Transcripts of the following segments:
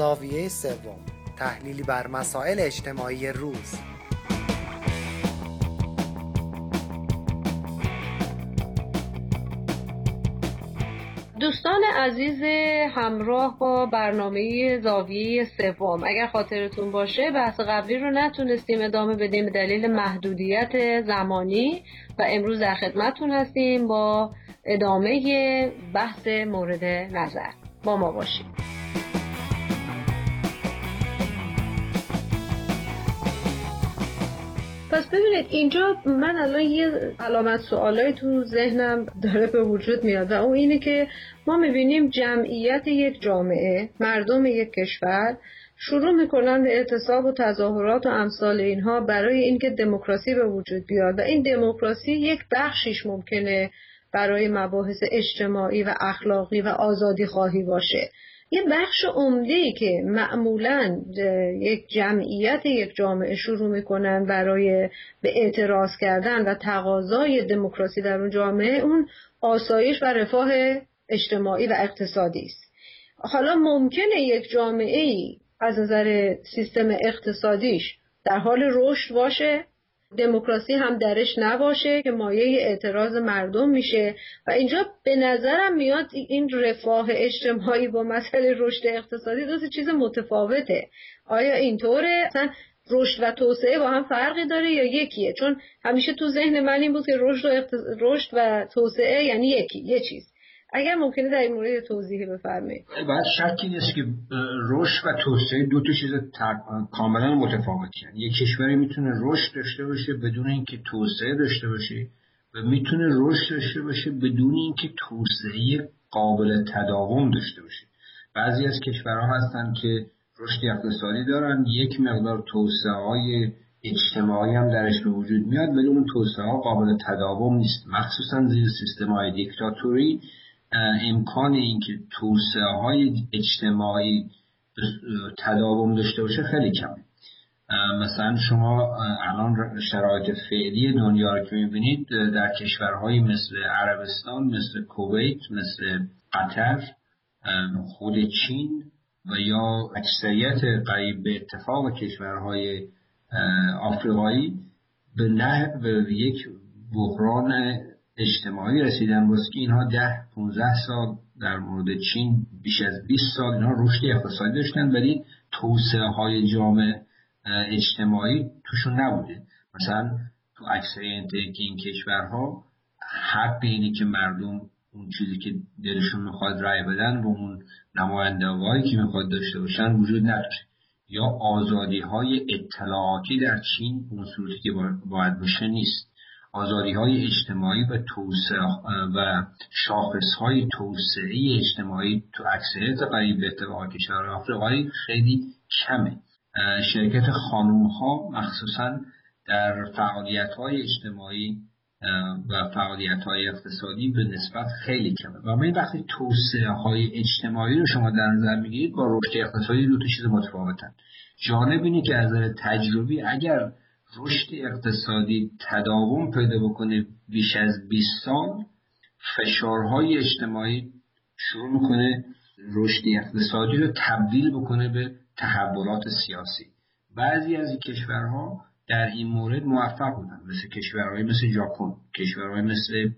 زاویه سوم. تحلیلی بر مسائل اجتماعی روز. دوستان عزیز همراه با برنامه زاویه سوم. اگر خاطرتون باشه بحث قبلی رو نتونستیم ادامه بدیم به دلیل محدودیت زمانی و امروز در خدمتتون هستیم با ادامه بحث مورد نظر. با ما باشید. پس ببینید اینجا من الان یه علامت سوالای تو ذهنم داره به وجود میاد و اون اینه که ما می‌بینیم جمعیت یک جامعه مردم یک کشور شروع می‌کنن به اعتصاب و تظاهرات و امثال اینها برای اینکه دموکراسی به وجود بیاد و این دموکراسی یک بخشیش ممکنه برای مباحث اجتماعی و اخلاقی و آزادی خواهی باشه. یه بخش عمده که معمولا یک جمعیت یک جامعه شروع می‌کنن برای به اعتراض کردن و تقاضای دموکراسی در اون جامعه اون آسایش و رفاه اجتماعی و اقتصادی است. حالا ممکنه یک جامعه ای از نظر سیستم اقتصادیش در حال رشد باشه دموکراسی هم درش نباشه که مایه اعتراض مردم میشه. و اینجا به نظرم میاد این رفاه اجتماعی با مسئله رشد اقتصادی دو چیز متفاوته. آیا اینطوره؟ اصلا رشد و توسعه با هم فرقی داره یا یکیه؟ چون همیشه تو ذهن من این بود که رشد و, رشد و توسعه یعنی یکی یه چیز. اگر ممکنه در این مورد توضیحی بفرمایید. بعد شکی نیست که رشد و توسعه دو تا چیز کاملا متفاوتی یعنی یک کشوری می‌تونه رشد داشته باشه بدون اینکه توسعه داشته باشه و می‌تونه رشد داشته باشه بدون اینکه توسعه قابل تداوم داشته باشه. بعضی از کشورها هستن که رشد اقتصادی دارن یک مقدار توسعه های اجتماعی هم درش به وجود میاد ولی اون توسعه ها قابل تداوم نیست. مخصوصا زیر سیستم های دیکتاتوری امکان اینکه توسعه های اجتماعی تداوم داشته باشه خیلی کمه. مثلا شما الان شرایط فعلی دنیا رو که می‌بینید در کشورهایی مثل عربستان مثل کویت مثل قطر خود چین و یا اکثریت قریب به اتفاق کشورهای آفریقایی به نه به یک بحران اجتماعی رسیدن باز که اینها ده 15 سال در مورد چین بیش از 20 سال اینها رشد اقتصادی داشتن ولی توسعه های جامعه اجتماعی توشون نبوده. مثلا تو اکثریت این کشورها حق اینه که مردم اون چیزی که دلشون می‌خواد رای بدن و اون نماینده که می‌خواد داشته باشن وجود نداره. یا آزادی های اطلاعاتی در چین اون صورتی که باید باشه نیست. آزادی های اجتماعی و توسعه و شاخص های توسعه اجتماعی تو اکثریت قریب به اتفاق کشور آفریقایی خیلی کمه. شرکت خانوم ها مخصوصا در فعالیت های اجتماعی و فعالیت های اقتصادی به نسبت خیلی کمه. و من وقتی توسعه های اجتماعی رو شما در نظر می‌گیرید با رشد اقتصادی دو تا چیز متفاوتن. جالب اینه که از نظر تجربی اگر رشد اقتصادی تداوم پیدا بکنه بیش از 20 سال فشارهای اجتماعی شروع می‌کنه رشد اقتصادی رو تبدیل بکنه به تحولات سیاسی. بعضی از این کشورها در این مورد موفق بودن مثل کشورهای مثل ژاپن کشورهای مثل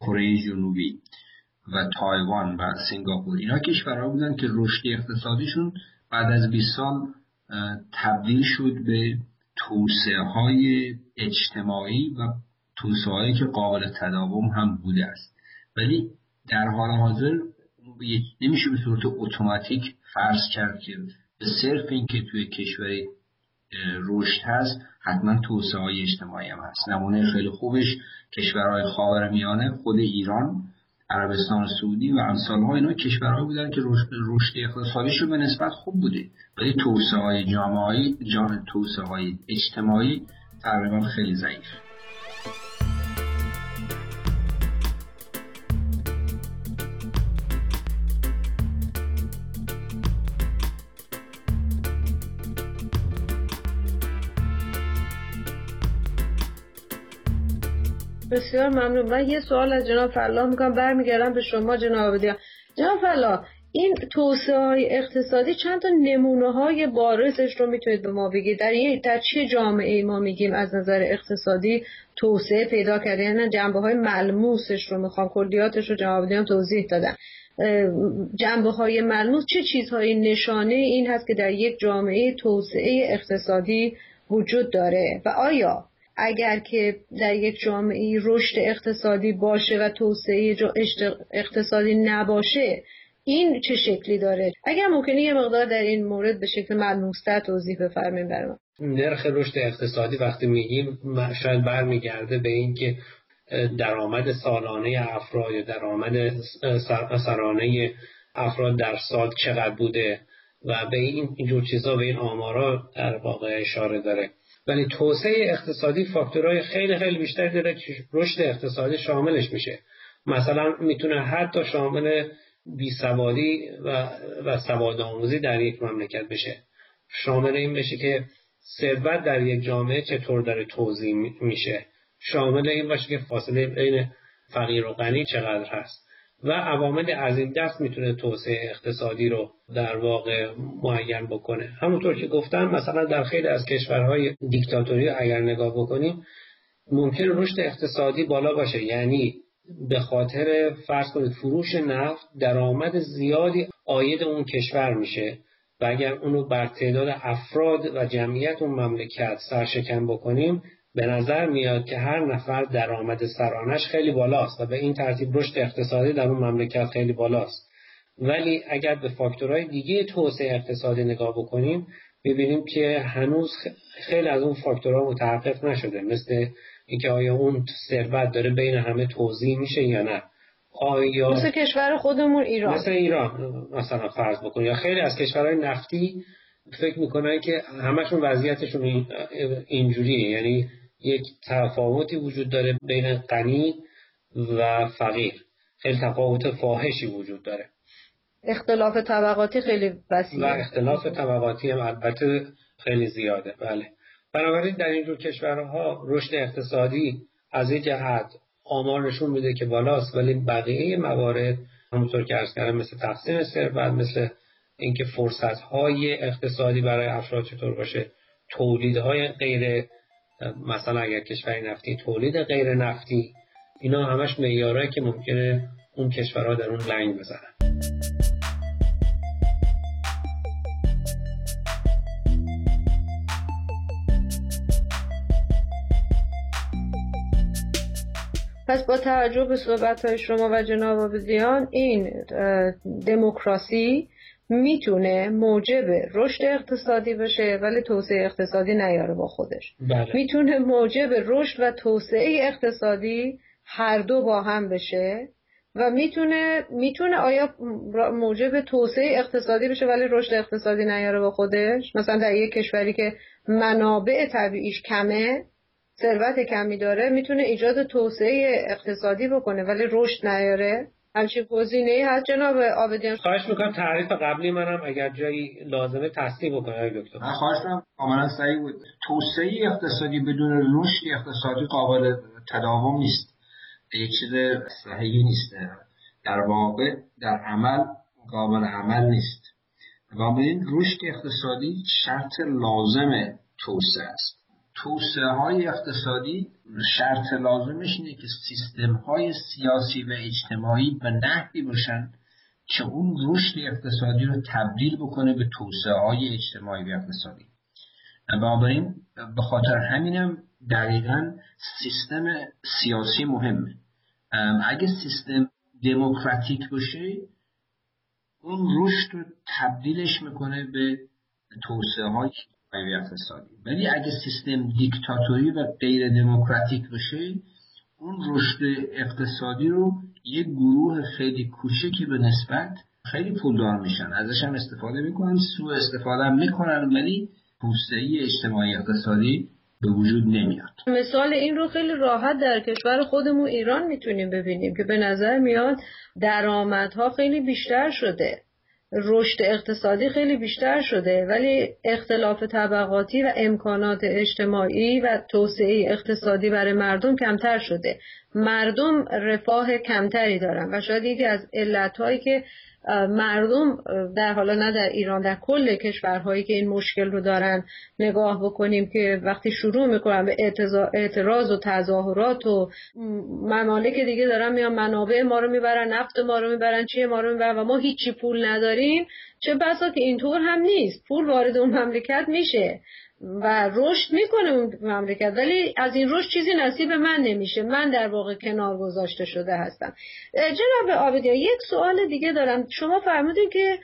کره جنوبی و تایوان و سنگاپور اینا کشورها بودن که رشد اقتصادیشون بعد از 20 سال تبدیل شد به توسعه های اجتماعی و توسعه هایی که قابل تداوم هم بوده است. ولی در حال حاضر نمیشه به صورت اتوماتیک فرض کرد که به صرف اینکه توی کشوری رشد هست حتما توسعه های اجتماعی هم هست. نمونه خیلی خوبش کشورهای خاور میانه خود ایران عربستان سعودی و امثالها اینا کشورهایی بودن که رشد اقتصادیشون به نسبت خوب بوده. ولی توسعه های جامعه های اجتماعی تقریبا خیلی ضعیف. بسیار ممنون. من یه سوال از جناب فلاح می‌کنم. برمیگردم به شما جناب بدیا. جناب فلاح این توسعه های اقتصادی چند تا نمونه های بارزش رو می‌تونید به ما بگید؟ در, در چه جامعه ما میگیم از نظر اقتصادی توسعه پیدا کرده؟ یعنی جنبه های ملموسش رو می‌خوام کلیاتش رو جواب توضیح دادم جنبه های ملموس چه چیزهایی نشانه این هست که در یک جامعه توسعه اقتصادی وجود داره؟ و آیا اگر که در یک جامعه رشد اقتصادی باشه و توسعه اقتصادی نباشه این چه شکلی داره؟ اگر ممکنه یه مقدار در این مورد به شکل ملموستر توضیح بفرمایید برام. نرخ رشد اقتصادی وقتی میگیم شاید برمیگرده به اینکه درآمد سالانه افراد یا درآمد سرانه افراد در سال چقدر بوده و به این جور چیزا به این آمارا در واقع اشاره داره. ولی توسعه اقتصادی فاکتورهای خیلی خیلی بیشتری داره که رشد اقتصادی شاملش میشه. مثلا می‌تونه حتی شامل بیسوادی و, و سواد آموزی در یک مملکت بشه. شامل این بشه که ثروت در یک جامعه چطور داره توضیح میشه. شامل این باشه که فاصله بین فقیر و غنی چقدر هست. و عوامل از این دست می‌تونه توسعه اقتصادی رو در واقع معین بکنه. همونطور که گفتم مثلا در خیلی از کشورهای دیکتاتوری اگر نگاه بکنیم ممکن رشد اقتصادی بالا باشه. یعنی به خاطر فرض کنید فروش نفت درآمد زیادی آید اون کشور میشه و اگر اونو بر تعداد افراد و جمعیت اون مملکت سرشکن بکنیم به نظر میاد که هر نفر درآمد سرانش خیلی بالاست و به این ترتیب رشد اقتصادی در اون مملکت خیلی بالاست. ولی اگر به فاکتورهای دیگه توسعه اقتصادی نگاه بکنیم می‌بینیم که هنوز خیلی از اون فاکتورها متحقق نشده. مثل اینکه آیا اون ثروت داره بین همه توضیح میشه یا نه. آیا مثل کشور خودمون ایران. مثل ایران مثلا فرض بکن یا خیلی از کشورهای نفتی فکر می‌کنن که همشون وضعیتشون اینجوریه. یعنی یک تفاوتی وجود داره بین غنی و فقیر. خیلی تفاوت فاحشی وجود داره. اختلاف طبقاتی خیلی وسیعه و اختلاف طبقاتی هم البته خیلی زیاده. بله. بنابراین در اینجور کشورها رشد اقتصادی از این جهت آمار نشون میده که بالاست ولی بقیه موارد همونطور که ارز کردم مثل تقسیم ثروت مثل اینکه فرصت های اقتصادی برای افراد چطور باشه تولیدهای غیر مثلا اگر کشور نفتی تولید غیر نفتی اینا همش معیارهایی که ممکنه اون کشورها در اون لنگ بزنن. پس با توجه به صحبت های شما و جناب آبدیان این دموکراسی می‌تونه موجب رشد اقتصادی بشه ولی توسعه اقتصادی نیاره با خودش. بله. می‌تونه موجب رشد و توسعه اقتصادی هر دو با هم بشه و می‌تونه می‌تونه آیا موجب توسعه اقتصادی بشه ولی رشد اقتصادی نیاره با خودش؟ مثلا در یک کشوری که منابع طبیعیش کمه ثروت کمی داره می‌تونه ایجاد توسعه اقتصادی بکنه ولی رشد نیاره؟ همچین گزینه هست؟ جناب آبدیان. خواهش می‌کنم تعریف قبلی منم اگر جایی لازمه تصدیق بکنه دکتر. من خواهش می‌کنم کاملا صحیح بود. توسعه اقتصادی بدون رشد اقتصادی قابل تداوم نیست. یک چیز صحیحی نیست. در واقع در عمل قابل عمل نیست. و این رشد اقتصادی شرط لازم توسعه است. توسعه های اقتصادی شرط لازمش اینه که سیستم های سیاسی و اجتماعی به نحوی باشن که اون رشد اقتصادی رو تبدیل بکنه به توسعه های اجتماعی و اقتصادی. بنابراین به خاطر همینم دقیقا سیستم سیاسی مهمه. اگه سیستم دموکراتیک باشه اون رشد رو تبدیلش می‌کنه به توسعه های اقتصادی. ولی اگه سیستم دیکتاتوری و غیر دموکراتیک باشه اون رشد اقتصادی رو یک گروه خیلی کوچکی به نسبت خیلی پولدار میشن. ازش هم استفاده می‌کنن سوء استفاده هم می‌کنن ولی توسعه اجتماعی اقتصادی به وجود نمیاد. مثال این رو خیلی راحت در کشور خودمون ایران می‌تونیم ببینیم که به نظر میاد درآمدها خیلی بیشتر شده. رشد اقتصادی خیلی بیشتر شده ولی اختلاف طبقاتی و امکانات اجتماعی و توسعه اقتصادی برای مردم کمتر شده. مردم رفاه کمتری دارن و شاید یکی از علتهایی که مردم در حالا نه در ایران در کل کشورهایی که این مشکل رو دارن نگاه بکنیم که وقتی شروع می‌کنن به اعتراض و تظاهرات و ممالک دیگه دارن میان منابع ما رو می‌برن نفت ما رو می‌برن چیه ما رو می‌برن و ما هیچی پول نداریم چه بسا که اینطور هم نیست. پول وارد اون مملکت میشه. و رشد می‌کنه اون مملکت. ولی از این رشد چیزی نصیب من نمیشه. من در واقع کنار گذاشته شده هستم. جناب آبدیا یک سوال دیگه دارم. شما فرمودین که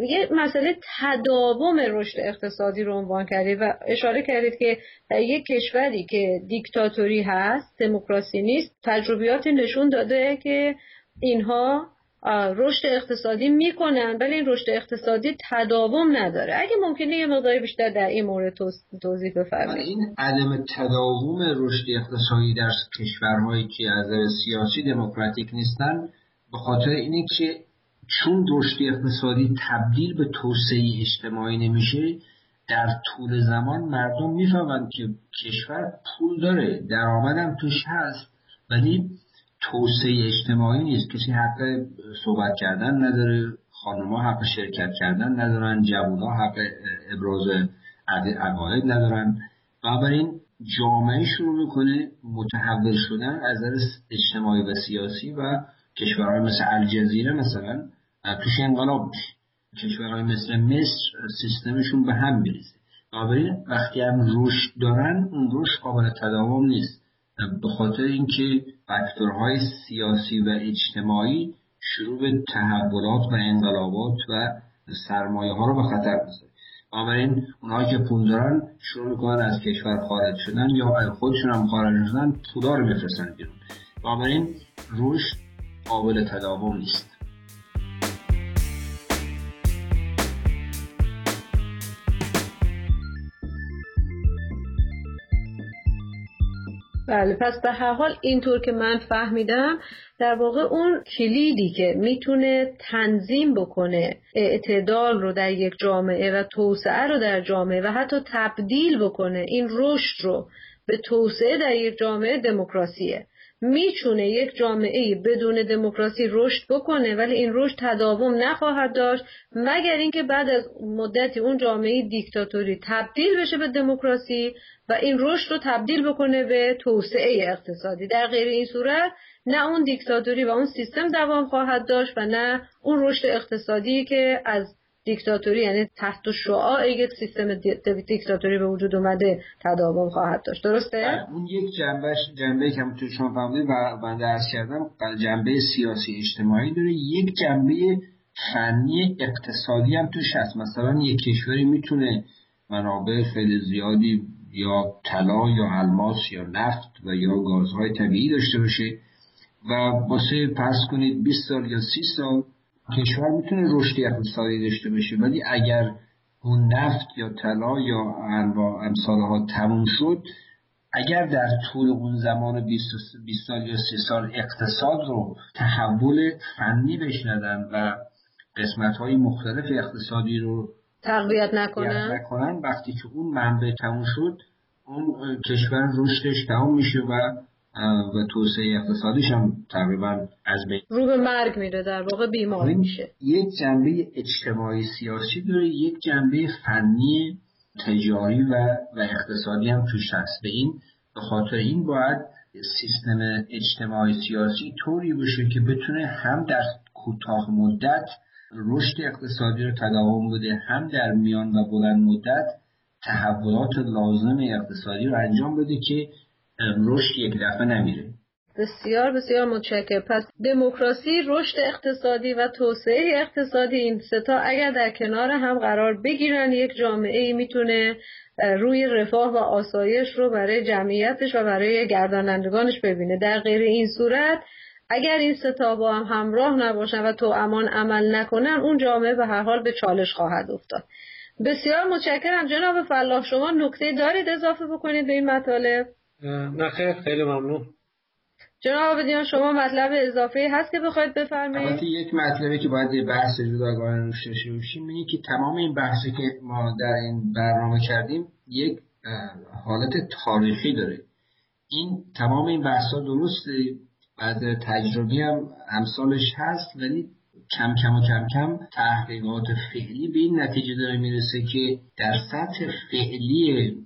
یه مسئله تداوم رشد اقتصادی رو عنوان کردید و اشاره کردید که یک کشوری که دیکتاتوری هست دموکراسی نیست تجربیات نشون داده که اینها رشد اقتصادی می‌کنن ولی این رشد اقتصادی تداوم نداره. اگه ممکنه یه مقداری بیشتر در این مورد توضیح بفرمایید. این عدم تداوم رشد اقتصادی در کشورهایی که از سیاسی دموکراتیک نیستن به خاطر اینه که چون رشد اقتصادی تبدیل به توسعه اجتماعی نمیشه در طول زمان مردم می‌فهمند که کشور پول داره درآمدم توش هست ولی توسعه اجتماعی نیست. کسی حق صحبت کردن نداره خانمها حق شرکت کردن ندارن جوونا حق ابراز عقاید ندارن. بنابراین جامعه شروع می‌کنه متحول شدن از نظر اجتماعی و سیاسی و کشورهای مثل الجزیره مثلا توش انقلاب کشورهای مثل مصر سیستمشون به هم میریزه. بنابراین وقتی هم رشد دارن اون رشد قابل تداوم نیست. به خاطر اینکه فاکتورهای سیاسی و اجتماعی شروع به تحولات و انقلابات و سرمایه ها رو به خطر می‌ذاره. بنابراین اونهایی که پول دارن شروع می‌کنن از کشور خارج شدن یا خودشون هم خارج شدن پولا رو بفرستن بیرون. بنابراین رشد قابل تداوم نیست. بله پس به هر حال اینطور که من فهمیدم در واقع اون کلیدی که می‌تونه تنظیم بکنه اعتدال رو در یک جامعه و توسعه رو در جامعه و حتی تبدیل بکنه این رشد رو به توسعه در یک جامعه دموکراسیه. می‌تونه یک جامعه بدون دموکراسی رشد بکنه ولی این رشد تداوم نخواهد داشت مگر اینکه بعد از مدتی اون جامعه دیکتاتوری تبدیل بشه به دموکراسی و این رشد رو تبدیل بکنه به توسعه اقتصادی. در غیر این صورت نه اون دیکتاتوری و اون سیستم دوام خواهد داشت و نه اون رشد اقتصادی که از دیکتاتوری یعنی تحت شعاع یک سیستم دیکتاتوری به وجود اومده تداوم خواهد داشت. درسته؟ بله، اون یک جنبه جنبه که تو شما فهمیدید و بنده کردم جنبه سیاسی اجتماعی داره. یک جنبه فنی اقتصادی هم توش هست. مثلا یک کشوری می‌تونه منابع خیلی زیادی یا طلا یا الماس یا نفت و یا گازهای طبیعی داشته باشه و واسه پس کنید 20 سال یا 30 سال کشور می‌تونه رشد اقتصادی داشته باشه. ولی اگر اون نفت یا طلا یا انواع امثالها تموم شد اگر در طول اون زمان 20 سال یا 30 سال اقتصاد رو تحول فنی بشندن و قسمت های مختلف اقتصادی رو تقویت نکنن نکنن. وقتی که اون منبع تموم شد اون کشور رشدش تمام میشه و و توسعه اقتصادیش هم تقریبا از بین رو به مرگ میره در واقع بیمار میشه. یک جنبه اجتماعی سیاسی داره یک جنبه فنی تجاری و, و اقتصادی هم توش هست. به این به خاطر این باید سیستم اجتماعی سیاسی طوری باشه که بتونه هم در کوتاه مدت رشد اقتصادی رو تداوم بده هم در میان و بلند مدت تحولات لازم اقتصادی رو انجام بده که رشد یک دفعه نمیره. بسیار بسیار متشکر پس دموکراسی رشد اقتصادی و توسعه اقتصادی این ستا اگر در کنار هم قرار بگیرن یک جامعه ای می‌تونه روی رفاه و آسایش رو برای جمعیتش و برای گردانندگانش ببینه. در غیر این صورت اگر این ستا با هم همراه نباشن و تو امان عمل نکنن اون جامعه به هر حال به چالش خواهد افتاد. بسیار متشکرم جناب فلاح. شما نکته دارید اضافه بکنید به این مطالب؟ نه خیلی ممنون. جناب بدیان شما مطلب اضافه هست که بخواید بفرمایید؟ یک مطلبی که باید بحث جداگانه روش داشته باشیم اینه که تمام این بحثی که ما در این برنامه کردیم یک حالت تاریخی داره. این تمام این بحث ها درسته؟ بعد تجربی هم امثالش هست ولی کم کم و کم کم تحقیقات فعلی به این نتیجه داره می‌رسه که در سطح فعلی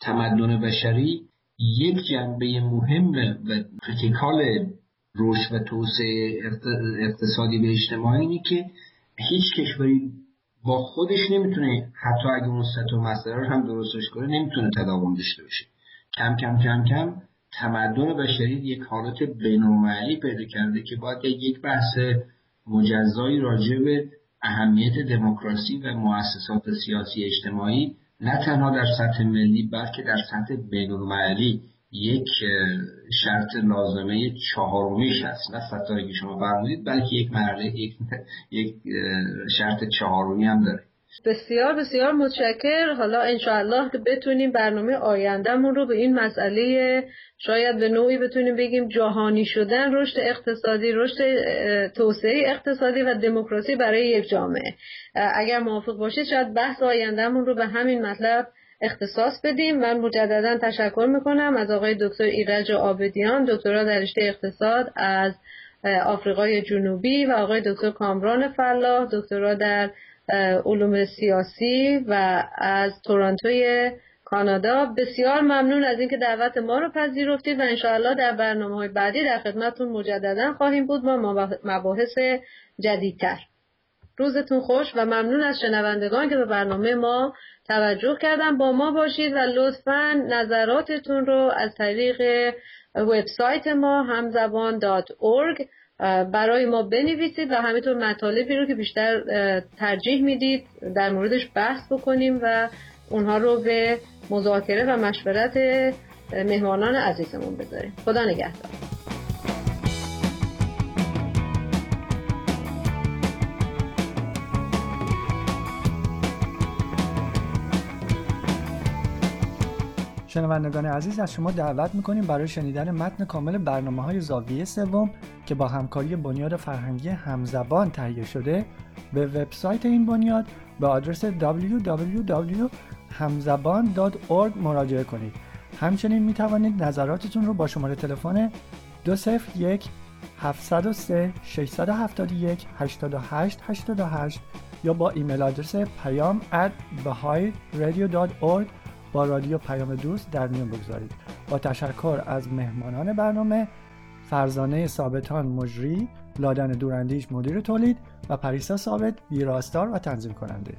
تمدن بشری یک جنبه مهم و کریتیکال رشد و توسعه اقتصادی به اجتماعی اینه که هیچ کشوری با خودش نمی‌تونه حتی اگه اون سطح مسئله رو هم درستش کنه نمی‌تونه تداوم داشته باشه. کم کم کم کم تمدن بشری یک حالت بینالمللی پیدا کرده که باید یک بحث مجزایی راجع به اهمیت دموکراسی و مؤسسات سیاسی اجتماعی نه تنها در سطح ملی بلکه در سطح بینالمللی یک شرط لازمه چهارمیش هست. نه سطحی که شما فرمودید بلکه یک مرحله یک, یک شرط چهارمی هم داره. بسیار بسیار متشکر. حالا انشاءالله که بتونیم برنامه آیندهمون رو به این مسئله شاید به نوعی بتونیم بگیم جهانی شدن رشد اقتصادی رشد توسعه اقتصادی و دموکراسی برای یک جامعه. اگر موافق باشید شاید بحث آیندهمون رو به همین مطلب اختصاص بدیم. من مجددا تشکر می‌کنم از آقای دکتر ایرج آبدیان دکترا در رشته اقتصاد از آفریقای جنوبی و آقای دکتر کامران فلاح دکترا در علوم سیاسی و از تورنتوی کانادا. بسیار ممنون از اینکه دعوت ما رو پذیرفتید و انشاءالله در برنامه های بعدی در خدمتتون مجددا خواهیم بود. با مباحث جدیدتر. روزتون خوش و ممنون از شنوندگان که به برنامه ما توجه کردن. با ما باشید و لطفا نظراتتون رو از طریق وبسایت ما همزبان.org برای ما بنویسید و همینطور مطالبی رو که بیشتر ترجیح می‌دید در موردش بحث بکنیم و اونها رو به مذاکره و مشورت مهمانان عزیزمون بذاریم. خدا نگهدار. شنوندگان عزیز از شما دعوت می‌کنیم برای شنیدن متن کامل برنامه های زاویه سوم که با همکاری بنیاد فرهنگی همزبان تهیه شده به وبسایت این بنیاد به آدرس www.hamzaban.org مراجعه کنید. همچنین می توانید نظراتتون رو با شماره تلفن 201 703 671 88 88 یا با ایمیل آدرس پیام at با رادیو پیام دوست در میان بگذارید. با تشکر از مهمانان برنامه فرزانه ثابتان مجری لادن دوراندیش مدیر تولید و پریسا ثابت ویراستار و تنظیم کننده.